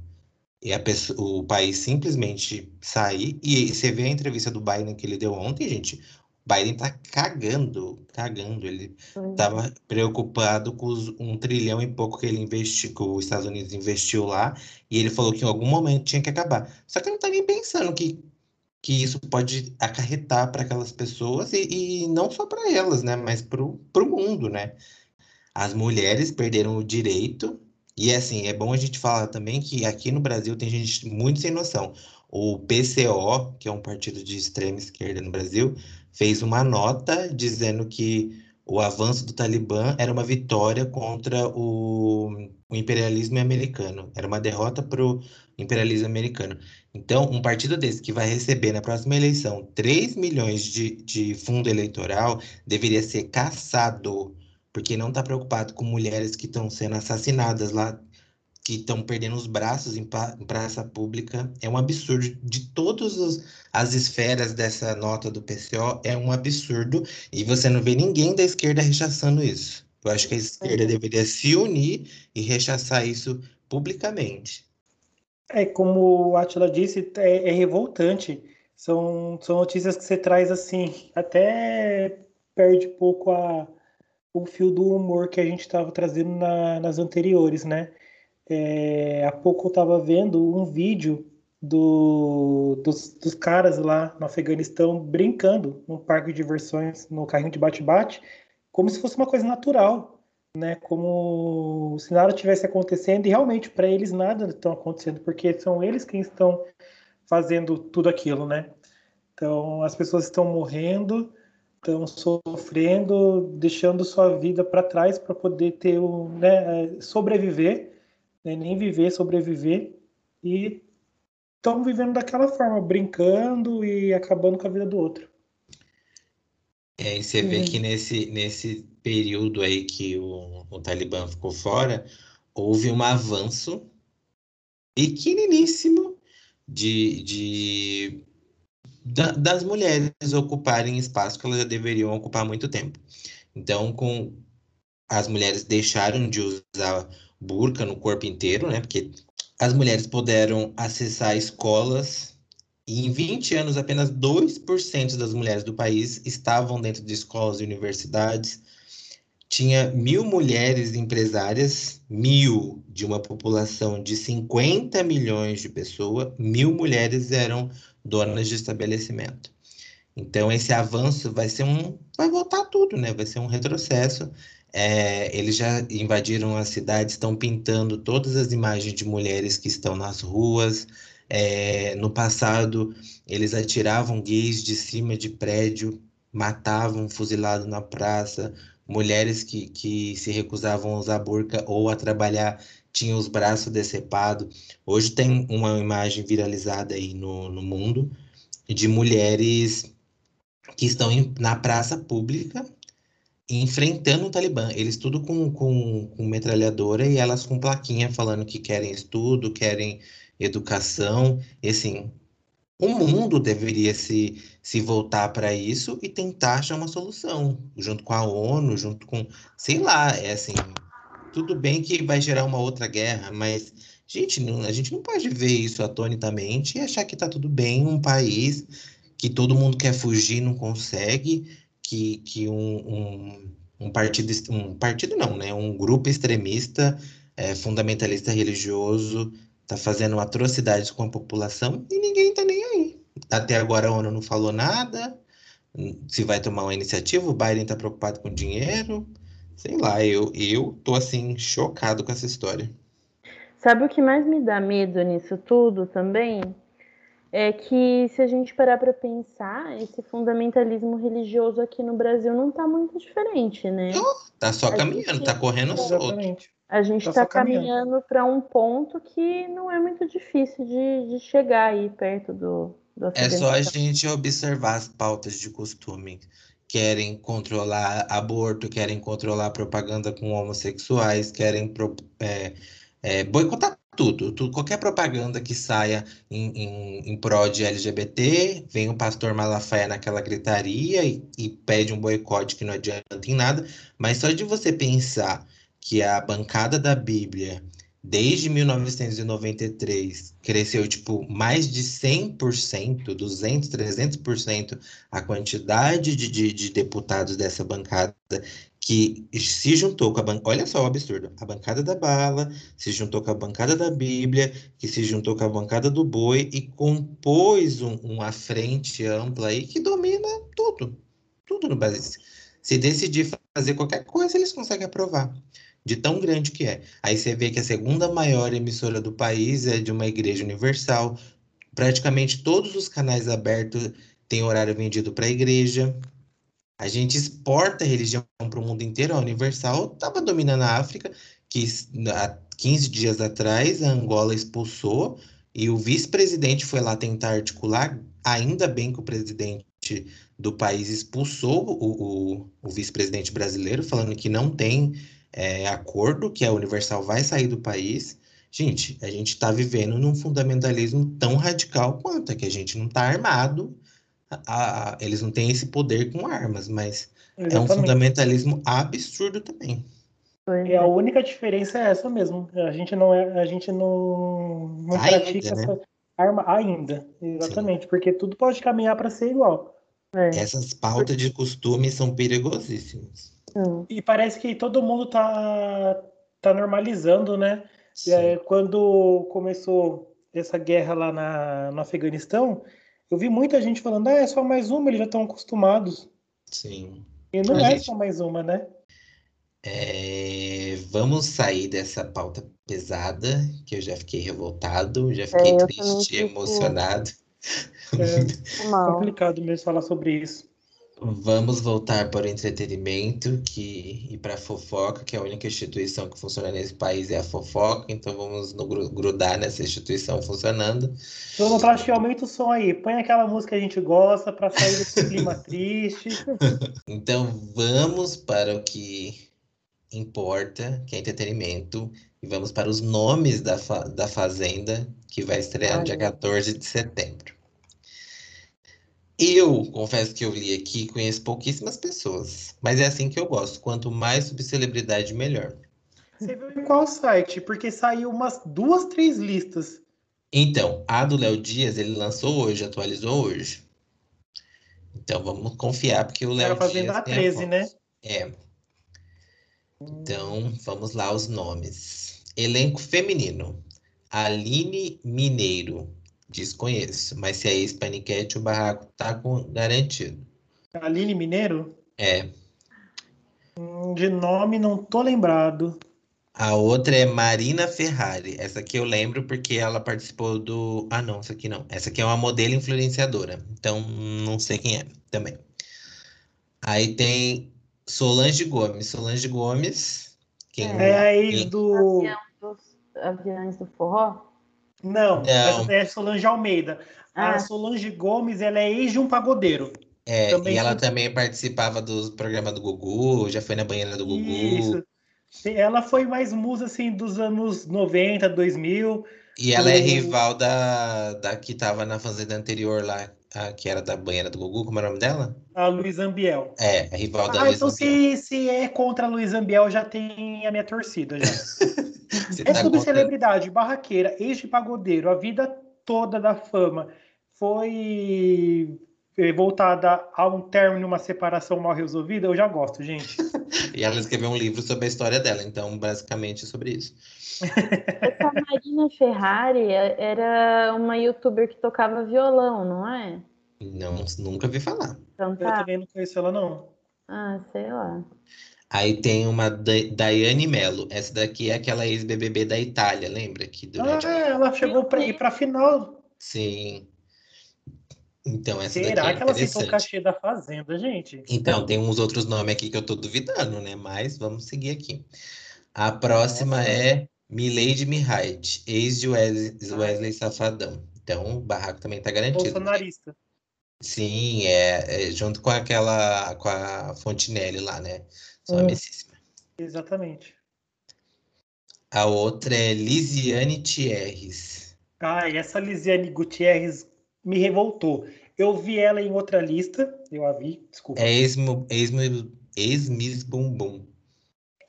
e a pessoa, o país simplesmente sair. E você vê a entrevista do Biden que ele deu ontem, gente. Biden tá cagando, cagando. Ele estava preocupado com os, um trilhão e pouco que ele investiu, que os Estados Unidos investiu lá, e ele falou que em algum momento tinha que acabar. Só que ele não tá nem pensando que, que isso pode acarretar para aquelas pessoas, e, e não só para elas, né? Mas para o mundo, né? As mulheres perderam o direito e assim, é bom a gente falar também que aqui no Brasil tem gente muito sem noção. O PCO, que é um partido de extrema esquerda no Brasil, fez uma nota dizendo que o avanço do Talibã era uma vitória contra o, o imperialismo americano, era uma derrota para o imperialismo americano. Então, um partido desse que vai receber na próxima eleição 3 milhões de, de fundo eleitoral deveria ser caçado porque não está preocupado com mulheres que estão sendo assassinadas lá, que estão perdendo os braços em, praça pública. É um absurdo. De todas as esferas dessa nota do PCO, é um absurdo. E você não vê ninguém da esquerda rechaçando isso. Eu acho que a esquerda é. deveria se unir e rechaçar isso publicamente. É, como o Atila disse, é, é revoltante. São, são notícias que você traz assim, até perde pouco a, o fio do humor que a gente estava trazendo na, nas anteriores, né? É, há pouco eu estava vendo um vídeo do, dos, dos, caras lá no Afeganistão brincando no parque de diversões, no carrinho de bate-bate, como se fosse uma coisa natural, né? Como se nada tivesse acontecendo e realmente para eles nada está acontecendo, porque são eles quem estão fazendo tudo aquilo, né? Então as pessoas estão morrendo, estão sofrendo, deixando sua vida para trás para poder ter o, né, sobreviver, né, nem viver, sobreviver e estão vivendo daquela forma, brincando e acabando com a vida do outro. É, e você vê que nesse, nesse período aí que o, o Talibã ficou fora, houve um avanço pequeniníssimo de, de da, das mulheres ocuparem espaço que elas já deveriam ocupar há muito tempo. Então, com as mulheres deixaram de usar burca no corpo inteiro, né? Porque as mulheres puderam acessar escolas e em 20 anos apenas 2% das mulheres do país estavam dentro de escolas e universidades. tinha mil mulheres empresárias, mil de uma população de 50 milhões de pessoas, mil mulheres eram donas de estabelecimento. Então, esse avanço vai ser um. Vai voltar tudo, né? Vai ser um retrocesso. É, eles já invadiram a cidade, estão pintando todas as imagens de mulheres que estão nas ruas. É, no passado, eles atiravam gays de cima de prédio, matavam fuzilado na praça. Mulheres que, que se recusavam a usar burca ou a trabalhar tinham os braços decepados. Hoje tem uma imagem viralizada aí no, no mundo de mulheres que estão em, na praça pública enfrentando o Talibã. Eles tudo com, com, com metralhadora e elas com plaquinha falando que querem estudo, querem educação. E assim, o mundo deveria se, se voltar para isso e tentar achar uma solução, junto com a ONU, junto com, sei lá, é assim, tudo bem que vai gerar uma outra guerra, mas gente, não, a gente não pode ver isso atonitamente e achar que está tudo bem um país que todo mundo quer fugir não consegue, que, que um, um, um partido, um partido não, né? Um grupo extremista, é, fundamentalista religioso, está fazendo atrocidades com a população e ninguém está nem aí. Até agora a ONU não falou nada, se vai tomar uma iniciativa, o Biden está preocupado com dinheiro, sei lá, eu, eu tô assim, chocado com essa história. Sabe o que mais me dá medo nisso tudo também? É que se a gente parar para pensar, esse fundamentalismo religioso aqui no Brasil não está muito diferente, né? Tá só a caminhando, gente... tá correndo solto. A gente está tá caminhando para um ponto que não é muito difícil de, de chegar aí perto do, do É só a gente observar as pautas de costume. Querem controlar aborto, querem controlar propaganda com homossexuais, querem é, é, boicotar tudo, tudo, qualquer propaganda que saia em, em, em prol de LGBT, vem o pastor Malafaia naquela gritaria e, e pede um boicote que não adianta em nada, mas só de você pensar que a bancada da Bíblia, desde 1993, cresceu tipo mais de 100%, 200, 300% a quantidade de, de, de deputados dessa bancada que se juntou com a bancada, olha só o absurdo, a bancada da bala, se juntou com a bancada da Bíblia, que se juntou com a bancada do boi e compôs um, uma frente ampla aí que domina tudo, tudo no Brasil. Se decidir fazer qualquer coisa, eles conseguem aprovar, de tão grande que é. Aí você vê que a segunda maior emissora do país é de uma igreja universal, praticamente todos os canais abertos têm horário vendido para a igreja, a gente exporta a religião para o mundo inteiro. A Universal estava dominando a África, que há 15 dias atrás a Angola expulsou e o vice-presidente foi lá tentar articular. Ainda bem que o presidente do país expulsou o, o, o vice-presidente brasileiro, falando que não tem é, acordo, que a Universal vai sair do país. Gente, a gente está vivendo num fundamentalismo tão radical quanto é que a gente não está armado a, eles não têm esse poder com armas, mas Exatamente. é um fundamentalismo absurdo também. E a é. única diferença é essa mesmo. A gente não é, a gente não, não ainda, pratica né? essa arma ainda. Exatamente, Sim. porque tudo pode caminhar para ser igual. É. Essas pautas de costume são perigosíssimas. E parece que todo mundo tá, tá normalizando, né? É, quando começou essa guerra lá na, no Afeganistão, eu vi muita gente falando, ah, é só mais uma, eles já estão acostumados. Sim. E não A é gente... só mais uma, né? É... Vamos sair dessa pauta pesada, que eu já fiquei revoltado, já fiquei é, triste, emocionado. É complicado mesmo falar sobre isso. Vamos voltar para o entretenimento que, e para a fofoca, que é a única instituição que funciona nesse país é a fofoca, então vamos no, grudar nessa instituição funcionando. Sonoplastia, aumenta o som aí, põe aquela música que a gente gosta para sair desse clima triste. Então vamos para o que importa, que é entretenimento, e vamos para os nomes da, fa da Fazenda, que vai estrear no dia 14 de setembro. Eu confesso que eu li aqui e conheço pouquíssimas pessoas, mas é assim que eu gosto. Quanto mais subcelebridade, melhor. Você viu em qual site? Porque saiu umas duas, três listas. Então, a do Léo Dias, ele lançou hoje, atualizou hoje. Então vamos confiar, porque o Léo Dias. Fazenda 13, né? É. Então, vamos lá os nomes. Elenco feminino. Aline Mineiro. Desconheço, mas se é ex-paniquete, o barraco tá com garantido. Aline Mineiro? É. Hum, De nome não tô lembrado. A outra é Marina Ferrari. Essa aqui eu lembro porque ela participou do. Ah, não, essa aqui não. Essa aqui é uma modelo influenciadora. Então, não sei quem é também. Aí tem Solange Gomes. Solange Gomes. Quem É a ex quem- do. Aviões do forró? Não, Não. essa é Solange Almeida. A Ah. Solange Gomes, ela é ex de um pagodeiro. É, também e ela foi- também participava do programa do Gugu, já foi na banheira do Gugu. Isso. Ela foi mais musa assim dos anos 90, 2000. E ela é rival da, da que tava na fazenda anterior lá, a, que era da banheira do Gugu, como é o nome dela? A Luísa Ambiel. É, é rival da Ah, Luísa então Ambiel. se, se é contra a Luísa Ambiel, já tem a minha torcida. Já. É tá sobre contra- celebridade, barraqueira, ex de pagodeiro, a vida toda da fama foi voltada a um término, uma separação mal resolvida, eu já gosto, gente. E ela escreveu um livro sobre a história dela, então basicamente é sobre isso. Essa Marina Ferrari era uma youtuber que tocava violão, não é? Não, nunca vi falar. Então Eu tá. também não conheço ela, não. Ah, sei lá. Aí tem uma Da- Daiane Mello. Essa daqui é aquela ex-BBB da Itália, lembra? Que durante Ah, ela chegou para ir para final. Sim. Então, essa daqui Será é que ela aceitou o cachê da Fazenda, gente? Então, tem uns outros nomes aqui que eu tô duvidando, né? Mas vamos seguir aqui. A próxima Nossa. é Milady Mihait, ex de Wesley, Wesley Safadão. Então, o barraco também tá garantido. Bolsonarista. Sim, é, é junto com aquela, com a Fontinelli lá, né? São Hum. amicíssima. Exatamente. A outra é Lisiane Thierres. Ai, essa Lisiane Gutierrez me revoltou. Eu vi ela em outra lista, eu a vi, desculpa. É ex-mu- ex-Miss Bumbum.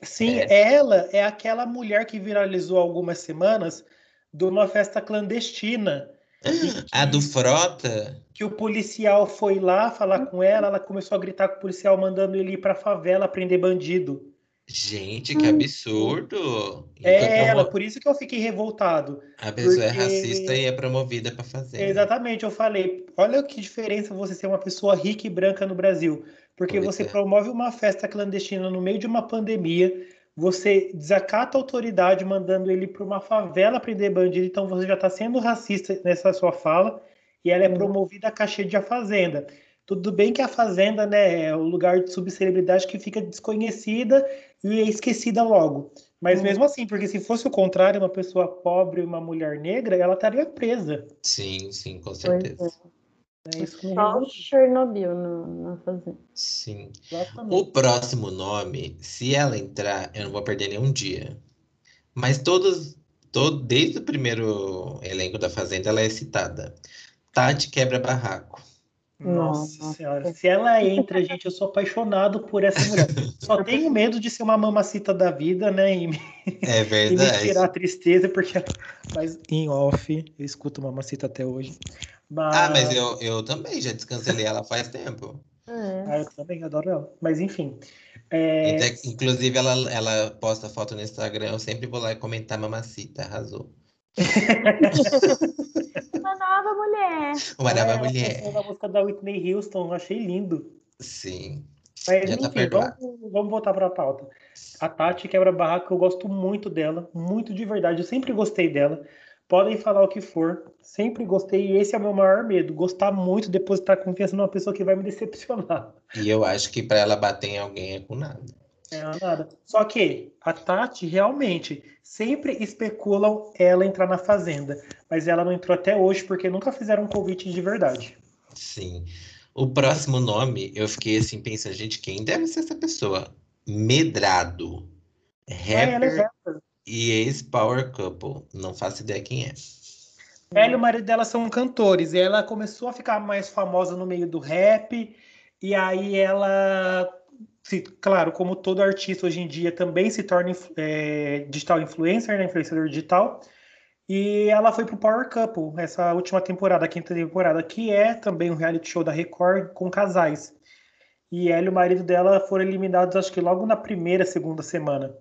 Sim, É. ela é aquela mulher que viralizou algumas semanas de uma festa clandestina. e A do Frota? que o policial foi lá falar com ela, ela começou a gritar com o policial, mandando ele ir pra favela prender bandido. Gente, que absurdo! É ela, por isso que eu fiquei revoltado. A pessoa é porque- racista e é promovida para fazer. Exatamente, eu falei, olha que diferença você ser uma pessoa rica e branca no Brasil. Porque Pois você é. promove uma festa clandestina no meio de uma pandemia, você desacata a autoridade mandando ele para uma favela prender bandido, então você já está sendo racista nessa sua fala, e ela é Uhum. promovida a cachê de A Fazenda. Tudo bem que a Fazenda né, é o lugar de subcelebridade que fica desconhecida e é esquecida logo. Mas Uhum. mesmo assim, porque se fosse o contrário, uma pessoa pobre e uma mulher negra, ela estaria presa. Sim, sim, com Pois certeza. É isso que Só revoltou. Chernobyl no, na fazenda. Sim. Exatamente. O próximo nome, se ela entrar, eu não vou perder nenhum dia. Mas todos, todo, desde o primeiro elenco da Fazenda, ela é citada. Tati quebra barraco. Nossa Nossa. senhora, se ela entra, gente, eu sou apaixonado por essa mulher. Só tenho medo de ser uma mamacita da vida, né? E me, É e me verdade. tirar a tristeza, porque. Mas em off, eu escuto mamacita até hoje. Mas, Ah, mas eu, eu também já descancelei ela faz tempo. É. Ah, eu também adoro ela. Mas enfim. É, Até- inclusive, ela, ela posta foto no Instagram, eu sempre vou lá e comentar mamacita, arrasou. Mulher. Uma nova ela mulher. a música da Whitney Houston, eu achei lindo. Sim. Mas Já tá enfim, perdoado. vamos, vamos voltar para a pauta. A Tati quebra barraco, eu gosto muito dela, muito de verdade. Eu sempre gostei dela. Podem falar o que for, sempre gostei. E esse é o meu maior medo: gostar muito, depositar confiança numa pessoa que vai me decepcionar. E eu acho que pra ela bater em alguém é com nada. É nada. Só que a Tati realmente sempre especulam ela entrar na fazenda, mas ela não entrou até hoje porque nunca fizeram um convite de verdade. Sim. O próximo nome, eu fiquei assim pensando, gente, quem deve ser essa pessoa? Medrado. Ela é Rapper rapper. e ex-power couple. Não faço ideia quem é. Ela e o marido dela são cantores, e ela começou a ficar mais famosa no meio do rap, e aí ela, se- claro, como todo artista hoje em dia, também se torna é, digital influencer, né, influenciador digital, e ela foi pro Power Couple, essa última temporada, a quinta temporada, que é também um reality show da Record com casais. e ela e o marido dela foram eliminados, acho que logo na primeira, segunda semana.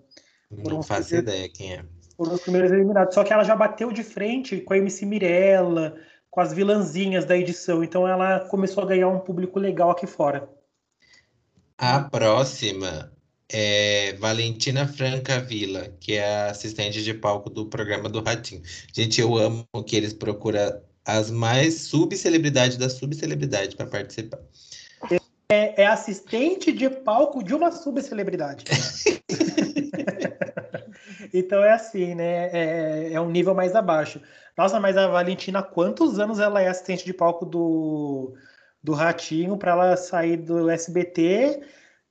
Não faço ideia quem é. Foram os primeiros eliminados. Só que ela já bateu de frente com a MC Mirella, com as vilãzinhas da edição. Então ela começou a ganhar um público legal aqui fora. A próxima é Valentina Franca Vila, que é a assistente de palco do programa do Ratinho. Gente, eu amo que eles procuram as mais subcelebridades da subcelebridade para participar. É, é, assistente de palco de uma subcelebridade. então é assim, né? É, é um nível mais abaixo. Nossa, mas a Valentina, quantos anos ela é assistente de palco do, do Ratinho para ela sair do SBT?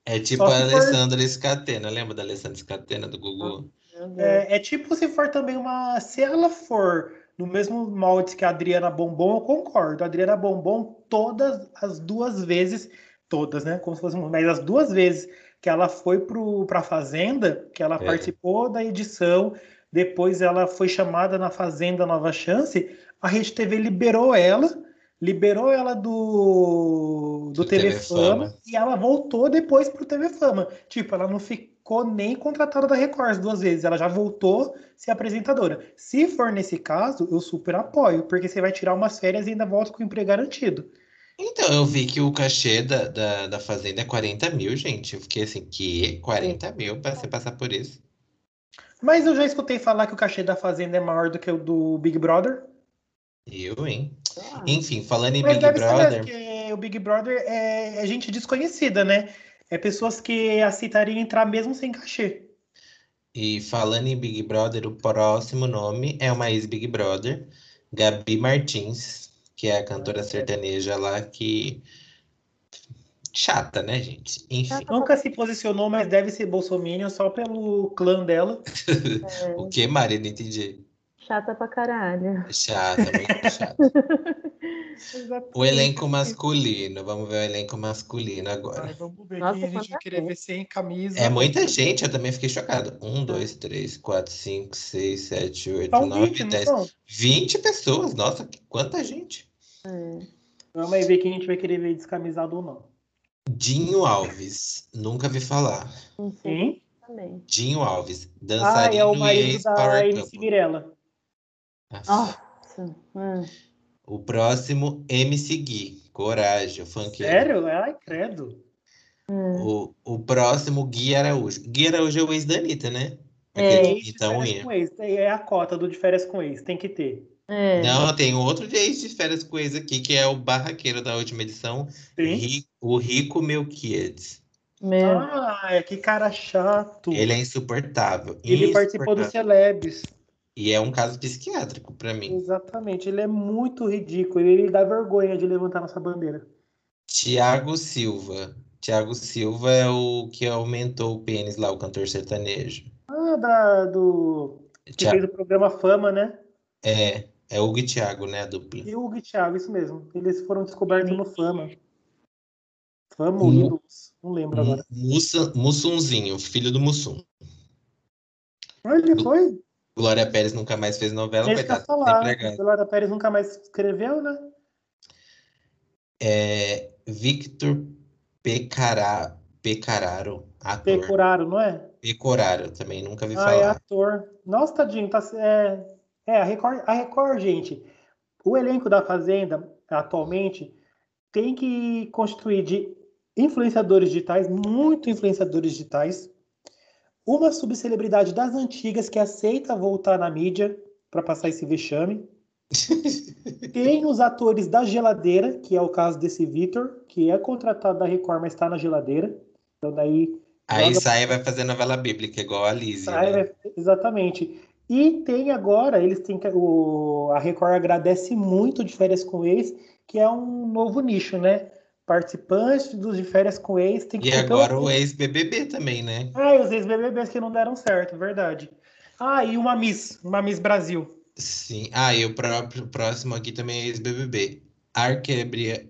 É tipo a Alessandra for... Scatena, lembra da Alessandra Scatena do Gugu? É, é, tipo se for também uma. Se ela for no mesmo molde que a Adriana Bombom, eu concordo. A Adriana Bombom, todas as duas vezes, todas, né? Como se fosse, mas as duas vezes que ela foi para a Fazenda, que ela é. participou da edição, depois ela foi chamada na Fazenda Nova Chance, a Rede TV liberou ela, liberou ela do, do, do TV, TV Fama, Fama, e ela voltou depois para o TV Fama. Tipo, ela não ficou nem contratada da Record duas vezes, ela já voltou ser apresentadora. Se for nesse caso, eu super apoio, porque você vai tirar umas férias e ainda volta com o emprego garantido. Então, eu vi que o cachê da, da, da Fazenda é 40 mil, gente. Eu fiquei assim, que 40 mil para você passar por isso? Mas eu já escutei falar que o cachê da Fazenda é maior do que o do Big Brother. Eu, hein? Ah. Enfim, falando em Mas Big Brother. Ser, o Big Brother é, é gente desconhecida, né? É pessoas que aceitariam entrar mesmo sem cachê. E falando em Big Brother, o próximo nome é uma ex-Big Brother, Gabi Martins que é a cantora sertaneja lá que. Chata, né, gente? Enfim. Nunca se posicionou, mas deve ser bolsominion só pelo clã dela. É. o que, Maria? Não entendi. Chata pra caralho. Chata, muito chata. o elenco masculino. Vamos ver o elenco masculino agora. Ai, vamos ver Nossa, quem a gente vai querer ver sem camisa. É muita gente, eu também fiquei chocado. Um, dois, três, quatro, cinco, seis, sete, oito, são nove, 20, dez. Vinte pessoas. Nossa, quanta gente. É. Vamos aí ver quem a gente vai querer ver descamisado ou não. Dinho Alves. Nunca vi falar. Quem? Dinho Alves. Dançarino ah, é o marido da MC Mirella. Nossa. Hum. O próximo, MC Gui. Coragem, funkeiro. Sério? Ai, credo. Hum. O, o próximo, Gui Araújo. Gui Araújo é o ex da Anitta, né? É, então, ex, é a cota do de férias com ex, tem que ter. É. Não, tem outro de ex de férias com ex aqui, que é o barraqueiro da última edição. Ri, o Rico Melquiades. Meu. Ah, que cara chato. Ele é insuportável. Ele insuportável. participou do Celebs. E é um caso psiquiátrico para mim. Exatamente, ele é muito ridículo. Ele dá vergonha de levantar nossa bandeira. Tiago Silva. Tiago Silva é o que aumentou o pênis lá, o cantor sertanejo. Ah, da, do. Que fez o programa Fama, né? É, é Hugo e Thiago, né? A dupla. E Hugo e Thiago, isso mesmo. Eles foram descobertos no Fama. Fama ou Ídolos? Não lembro agora. Mussunzinho, filho do Mussum. Ele foi? Glória Pérez nunca mais fez novela, Esse coitado. Falar. Glória Pérez nunca mais escreveu, né? É, Victor Pecará, Pecararo, ator. Pecoraro, não é? Pecoraro, também nunca vi ah, falar. é ator. Nossa, tadinho, tá, é, é, a Record, a Record, gente, o elenco da Fazenda, atualmente, tem que construir de influenciadores digitais, muito influenciadores digitais, uma subcelebridade das antigas que aceita voltar na mídia para passar esse vexame. tem os atores da geladeira, que é o caso desse Vitor, que é contratado da Record, mas está na geladeira. Então daí. Aí sai e vai fazer novela bíblica, igual a Lizzie. Sai, né? Exatamente. E tem agora, eles têm o, a Record agradece muito de férias com ex, que é um novo nicho, né? Participantes dos de férias com ex tem que E agora o ex-BBB também, né? Ah, os ex-BBBs que não deram certo, verdade. Ah, e uma Miss, uma Miss Brasil. Sim. Ah, e o próprio próximo aqui também é ex-BBB.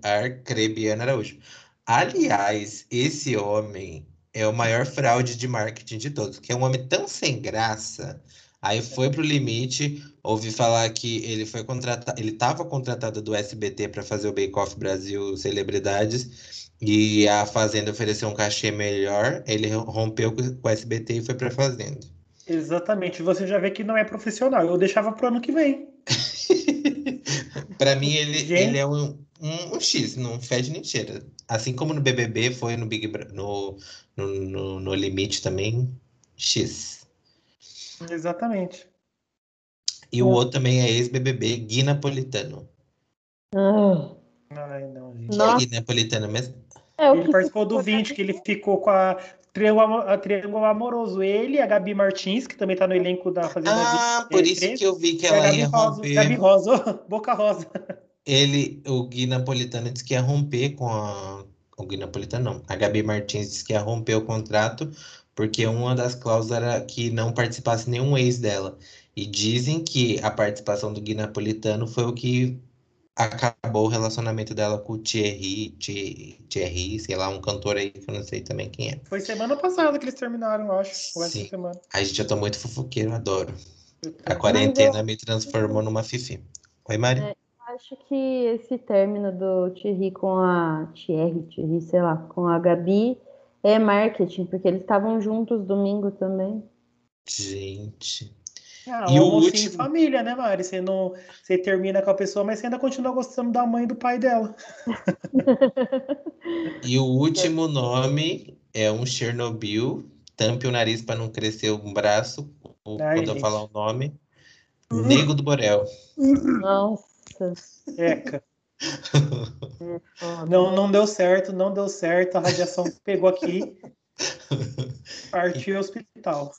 Arcrebiano Araújo. Aliás, esse homem é o maior fraude de marketing de todos, que é um homem tão sem graça Aí foi pro limite, ouvi falar que ele foi contratado, ele estava contratado do SBT para fazer o Bake Off Brasil Celebridades, E a Fazenda ofereceu um cachê melhor, ele rompeu com o SBT e foi pra Fazenda. Exatamente. Você já vê que não é profissional. Eu deixava pro ano que vem. Pra mim, ele, Gente. ele é um, um, um X, não fede nem cheira. Assim como no BBB foi no Big no, no, no, no Limite também, X. Exatamente. E o outro também é ex-BBB, Gui Napolitano. Ah, Ai, não, gente. É. Gui Napolitano mesmo? é Ele participou do ficou 20, que ele ficou com a Triângulo, a Triângulo Amoroso. Ele e a Gabi Martins, que também tá no elenco da Fazenda Ah, 20, por eh, isso 13, que eu vi que ela Gabi ia Rosa, romper. Gabi Rosa, Boca Rosa. Ele, o Gui Napolitano disse que ia romper com a. O Gui Napolitano não. A Gabi Martins disse que ia romper o contrato porque uma das cláusulas era que não participasse nenhum ex dela. E dizem que a participação do Gui Napolitano foi o que acabou o relacionamento dela com o Thierry, Thierry, Thierry, sei lá, um cantor aí que eu não sei também quem é. Foi semana passada que eles terminaram, eu acho. Ou essa Sim. semana. Ai, gente, eu tô muito fofoqueiro, adoro. A quarentena me transformou numa fifi. Oi, Mari? É. Acho que esse término do Thierry com a Thierry, Thierry, sei lá, com a Gabi é marketing, porque eles estavam juntos domingo também. Gente. Ah, E um o último? de família, né, Mari? Você, não, você termina com a pessoa, mas você ainda continua gostando da mãe e do pai dela. E o último nome é um Chernobyl. Tampe o nariz para não crescer o braço Ai, quando eu gente. falar o nome. Nego do Borel. Nossa. Eca. É. Não, não deu certo, não deu certo. A radiação pegou aqui. Partiu ao hospital.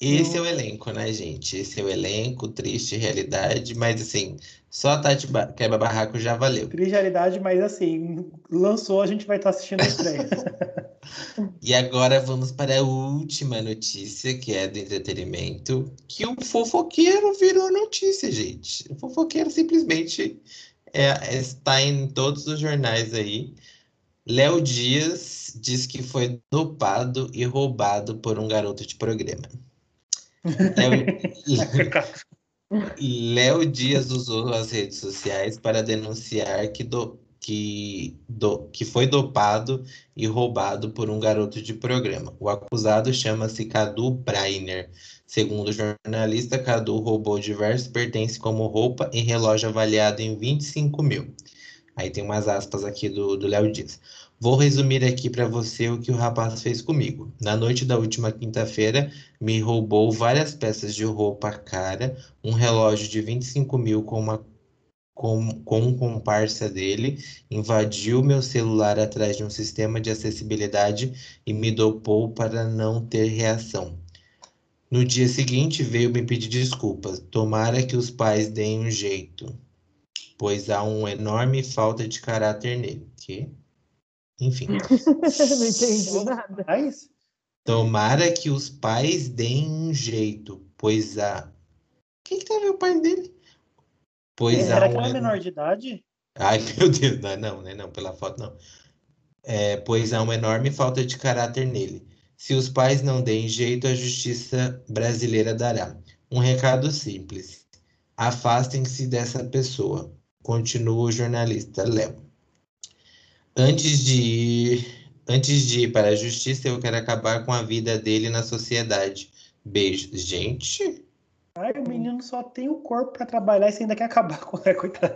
Esse é o elenco, né, gente? Esse é o elenco, triste realidade, mas assim, só a Tati Quebra Barraco já valeu. Triste realidade, mas assim, lançou, a gente vai estar assistindo a estreia. E agora vamos para a última notícia, que é do entretenimento, que o fofoqueiro virou notícia, gente. O fofoqueiro simplesmente é- está em todos os jornais aí. Léo Dias diz que foi dopado e roubado por um garoto de programa. Léo- Léo Dias usou as redes sociais para denunciar que, do, que, do, que foi dopado e roubado por um garoto de programa. O acusado chama-se Cadu Brainer. Segundo o jornalista, Cadu roubou diversos pertences como roupa e relógio avaliado em 25 mil. Aí tem umas aspas aqui do Léo Dias. Vou resumir aqui para você o que o rapaz fez comigo. Na noite da última quinta-feira, me roubou várias peças de roupa cara, um relógio de 25 mil com uma com, com um comparsa dele, invadiu meu celular atrás de um sistema de acessibilidade e me dopou para não ter reação. No dia seguinte veio me pedir desculpas. Tomara que os pais deem um jeito, pois há uma enorme falta de caráter nele. Que? Enfim. Não entendi nada. Mas, Tomara que os pais deem um jeito, pois há. Quem que teve o pai dele? Pois era aquela eno- menor de idade? Ai, meu Deus, não, não, né? Não, pela foto não. É, pois há uma enorme falta de caráter nele. Se os pais não deem jeito, a justiça brasileira dará. Um recado simples. Afastem-se dessa pessoa. Continua o jornalista Léo. Antes de ir, antes de ir para a justiça, eu quero acabar com a vida dele na sociedade. Beijos. Gente, Ai, o menino só tem o corpo pra trabalhar e você ainda quer acabar com ele, coitado.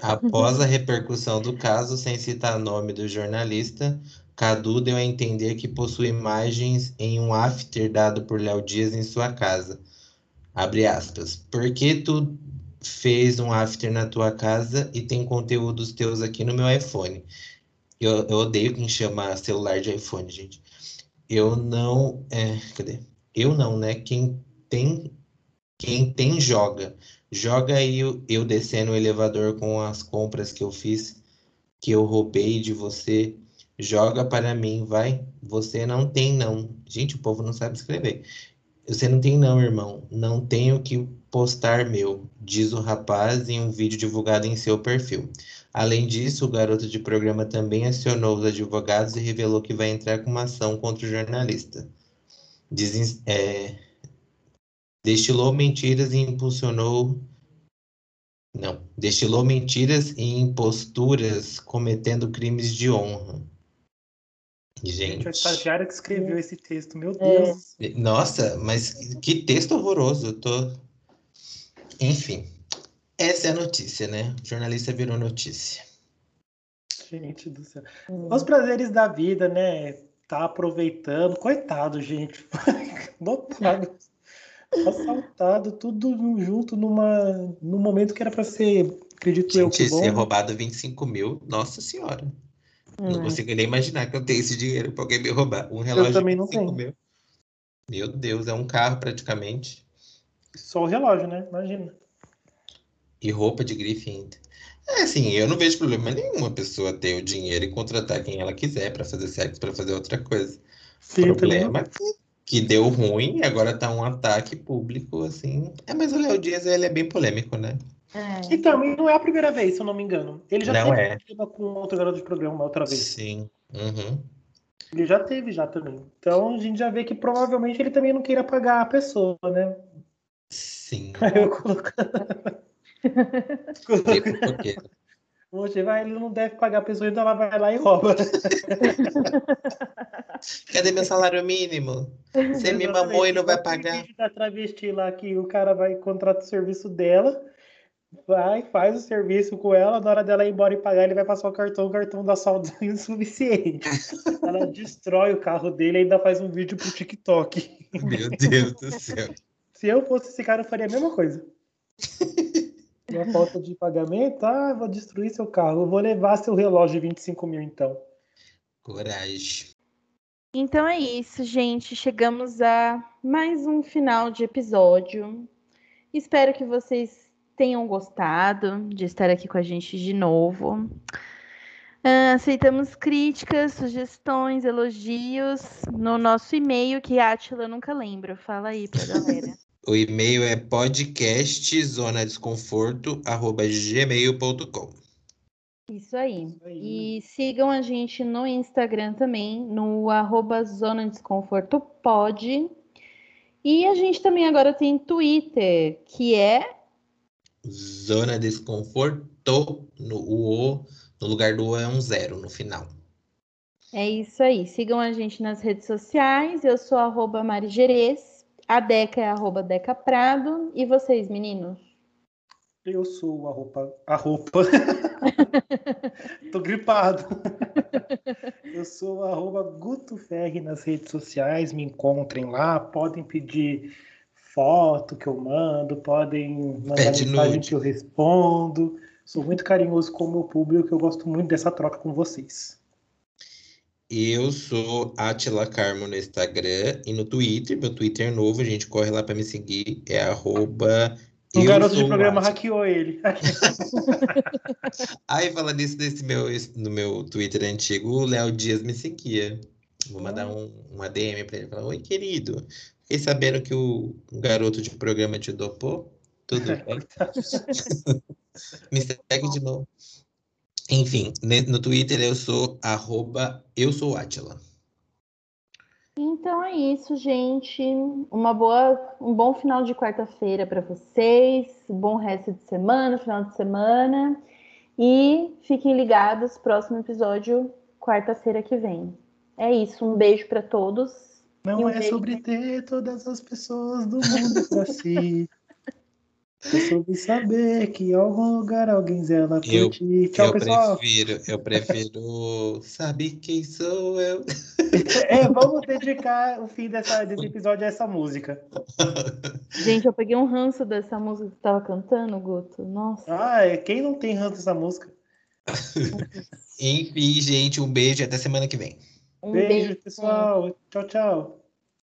Após a repercussão do caso, sem citar nome do jornalista, Cadu deu a entender que possui imagens em um after dado por Léo Dias em sua casa. Abre aspas. Por que tu fez um after na tua casa e tem conteúdos teus aqui no meu iPhone? Eu, eu odeio quem chama celular de iPhone, gente. Eu não. É, cadê? Eu não, né? Quem tem. Quem tem joga. Joga aí eu, eu descendo o elevador com as compras que eu fiz, que eu roubei de você. Joga para mim, vai. Você não tem, não. Gente, o povo não sabe escrever. Você não tem, não, irmão. Não tenho que postar meu, diz o rapaz em um vídeo divulgado em seu perfil. Além disso, o garoto de programa também acionou os advogados e revelou que vai entrar com uma ação contra o jornalista. Desen- é, destilou mentiras e impulsionou. Não, destilou mentiras e imposturas cometendo crimes de honra. Gente, a estagiária que escreveu esse texto, meu Deus. nossa, mas que texto horroroso. Eu tô. Enfim, essa é a notícia, né? O jornalista virou notícia. Gente do céu. Hum. Os prazeres da vida, né? Tá aproveitando. Coitado, gente. Lotado. Assaltado, tudo junto numa, num momento que era pra ser, acredito eu, que Gente, bom. ser roubado 25 mil, nossa senhora. Não É. consigo nem imaginar que eu tenho esse dinheiro pra alguém me roubar. Um relógio também de não 25 tenho. mil. Meu Deus, é um carro praticamente. Só o relógio, né? Imagina. E roupa de grife ainda. É assim, eu não vejo problema nenhum a pessoa ter o dinheiro e contratar quem ela quiser pra fazer sexo, pra fazer outra coisa. Sim, o problema é que, que deu ruim e agora tá um ataque público, assim. É, mas o Léo Dias, ele é bem polêmico, né? É. E também não é a primeira vez, se eu não me engano. Ele já Não teve é. problema com outro garoto de programa uma outra vez. Sim. Uhum. Ele já teve já também. Então a gente já vê que provavelmente ele também não queira pagar a pessoa, né? Sim. Aí eu colocando. Você vai, ele não deve pagar a pessoa, então ela vai lá e rouba. Cadê meu salário mínimo? Você me mamou e não vai aquele pagar. vídeo da travesti lá que o cara vai contratar o serviço dela, vai, faz o serviço com ela, na hora dela ir embora e pagar, ele vai passar o cartão, o cartão dá saldo insuficiente. Ela destrói o carro dele e ainda faz um vídeo pro TikTok. Meu Deus do céu. Se eu fosse esse cara, eu faria a mesma coisa. Uma falta de pagamento, ah, vou destruir seu carro. Eu vou levar seu relógio de 25 mil, então. Coragem. Então é isso, gente. Chegamos a mais um final de episódio. Espero que vocês tenham gostado de estar aqui com a gente de novo. Ah, aceitamos críticas, sugestões, elogios no nosso e-mail, que a Atila nunca lembra. Fala aí pra galera. O e-mail é podcastzonadesconforto.gmail.com Isso aí. Isso aí. E sigam a gente no Instagram também, no arroba Zona Desconforto Pod. E a gente também agora tem Twitter, que é Zona Desconforto, no, o O, no lugar do O é um zero no final. É isso aí. Sigam a gente nas redes sociais. Eu sou arroba Mari Gerês. A Deca é arroba Deca Prado. E vocês, meninos? Eu sou a roupa. A roupa. Tô gripado. Eu sou a arroba Guto Ferri nas redes sociais. Me encontrem lá. Podem pedir foto que eu mando. Podem mandar Pede mensagem nude. que eu respondo. Sou muito carinhoso com o meu público. Eu gosto muito dessa troca com vocês. Eu sou Atila Carmo no Instagram e no Twitter. Meu Twitter é novo, a gente corre lá pra me seguir. É arroba. Um garoto de programa Atila. hackeou ele. Aí, falando isso desse meu, no meu Twitter antigo, o Léo Dias me seguia. Vou mandar um, um ADM pra ele. Falar, Oi, querido. Fiquei sabendo que o, o garoto de programa te dopou. Tudo bem? me segue de novo. Enfim, no Twitter eu sou arroba eu sou Atila. Então é isso, gente. Uma boa, um bom final de quarta-feira para vocês. Um bom resto de semana, final de semana. E fiquem ligados, próximo episódio, quarta-feira que vem. É isso, um beijo para todos. Não um é beijo. sobre ter todas as pessoas do mundo pra si. É sobre saber que em algum lugar alguém zela por Eu- ti. Tchau, eu pessoal. prefiro, eu prefiro. Sabe quem sou eu? É, vamos dedicar o fim dessa, desse episódio a essa música. Gente, eu peguei um ranço dessa música que você tava cantando, Guto. Nossa. Ah, é, quem não tem ranço dessa música? Enfim, gente, um beijo e até semana que vem. Um Beijo, beijo. pessoal. Tchau, tchau.